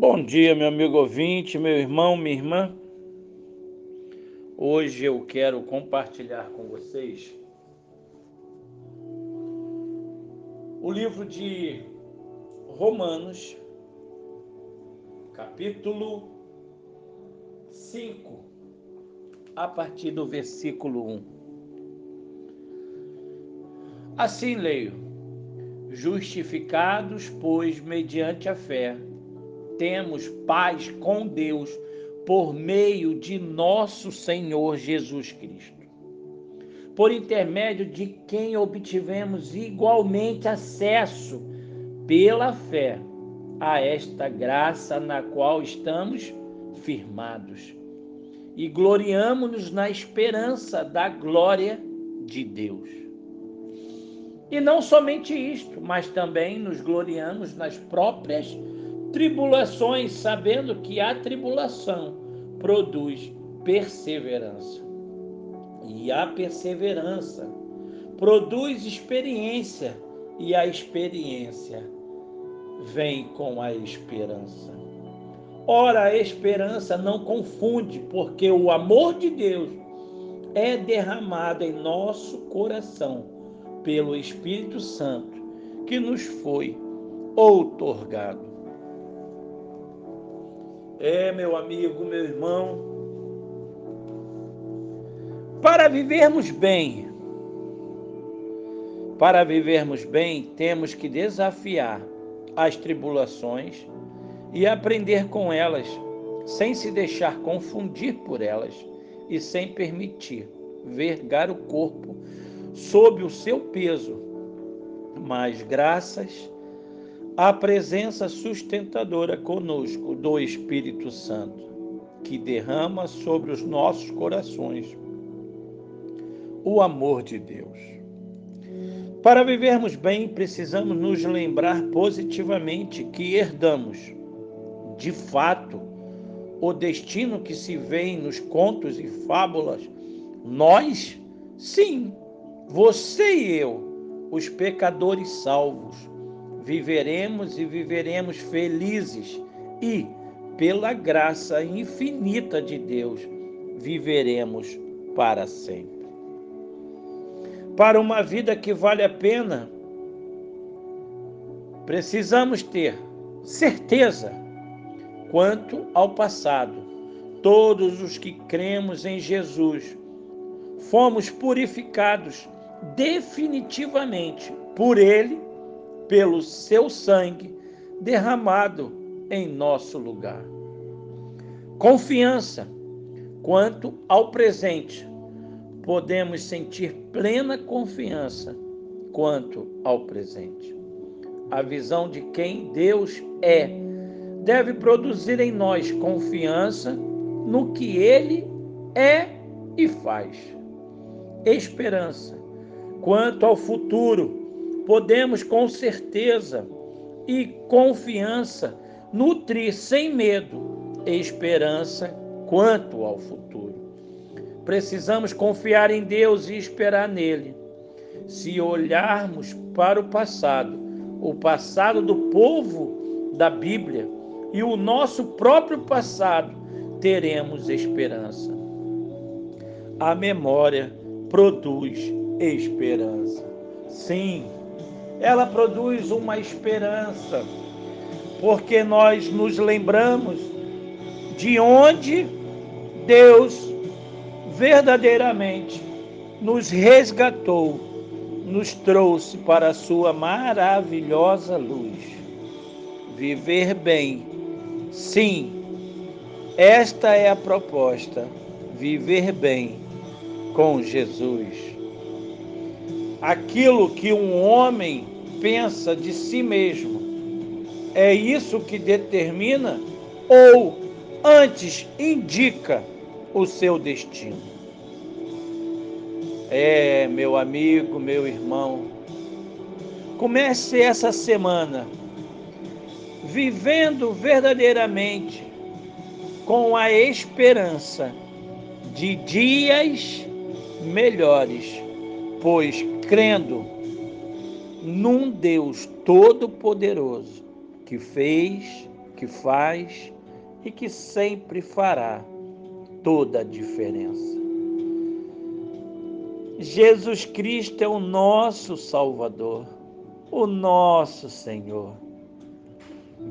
Bom dia, meu amigo ouvinte, meu irmão, minha irmã. Hoje eu quero compartilhar com vocês o livro de Romanos, capítulo 5, a partir do versículo 1. Assim leio: Justificados, pois, mediante a fé temos paz com Deus por meio de nosso Senhor Jesus Cristo. Por intermédio de quem obtivemos igualmente acesso pela fé a esta graça na qual estamos firmados. E gloriamo-nos na esperança da glória de Deus. E não somente isto, mas também nos gloriamos nas próprias tribulações, sabendo que a tribulação produz perseverança. E a perseverança produz experiência, e a experiência vem com a esperança. Ora, a esperança não confunde, porque o amor de Deus é derramado em nosso coração pelo Espírito Santo que nos foi outorgado. É, meu amigo, meu irmão, para vivermos bem, para vivermos bem, temos que desafiar as tribulações e aprender com elas, sem se deixar confundir por elas e sem permitir vergar o corpo sob o seu peso. Mas graças a presença sustentadora conosco do Espírito Santo, que derrama sobre os nossos corações o amor de Deus. Para vivermos bem, precisamos nos lembrar positivamente que herdamos, de fato, o destino que se vê nos contos e fábulas. Nós, sim, você e eu, os pecadores salvos viveremos e viveremos felizes e, pela graça infinita de Deus, viveremos para sempre. Para uma vida que vale a pena, precisamos ter certeza quanto ao passado. Todos os que cremos em Jesus fomos purificados definitivamente por Ele pelo seu sangue derramado em nosso lugar. Confiança quanto ao presente. Podemos sentir plena confiança quanto ao presente. A visão de quem Deus é deve produzir em nós confiança no que Ele é e faz. Esperança quanto ao futuro podemos com certeza e confiança nutrir sem medo esperança quanto ao futuro. Precisamos confiar em Deus e esperar nele. Se olharmos para o passado, o passado do povo da Bíblia e o nosso próprio passado, teremos esperança. A memória produz esperança. Sim, ela produz uma esperança, porque nós nos lembramos de onde Deus verdadeiramente nos resgatou, nos trouxe para a sua maravilhosa luz. Viver bem, sim, esta é a proposta, viver bem com Jesus aquilo que um homem pensa de si mesmo. É isso que determina ou antes indica o seu destino. É, meu amigo, meu irmão, comece essa semana vivendo verdadeiramente com a esperança de dias melhores, pois crendo num Deus todo-poderoso que fez, que faz e que sempre fará toda a diferença. Jesus Cristo é o nosso Salvador, o nosso Senhor.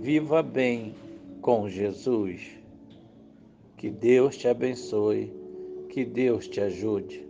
Viva bem com Jesus. Que Deus te abençoe, que Deus te ajude.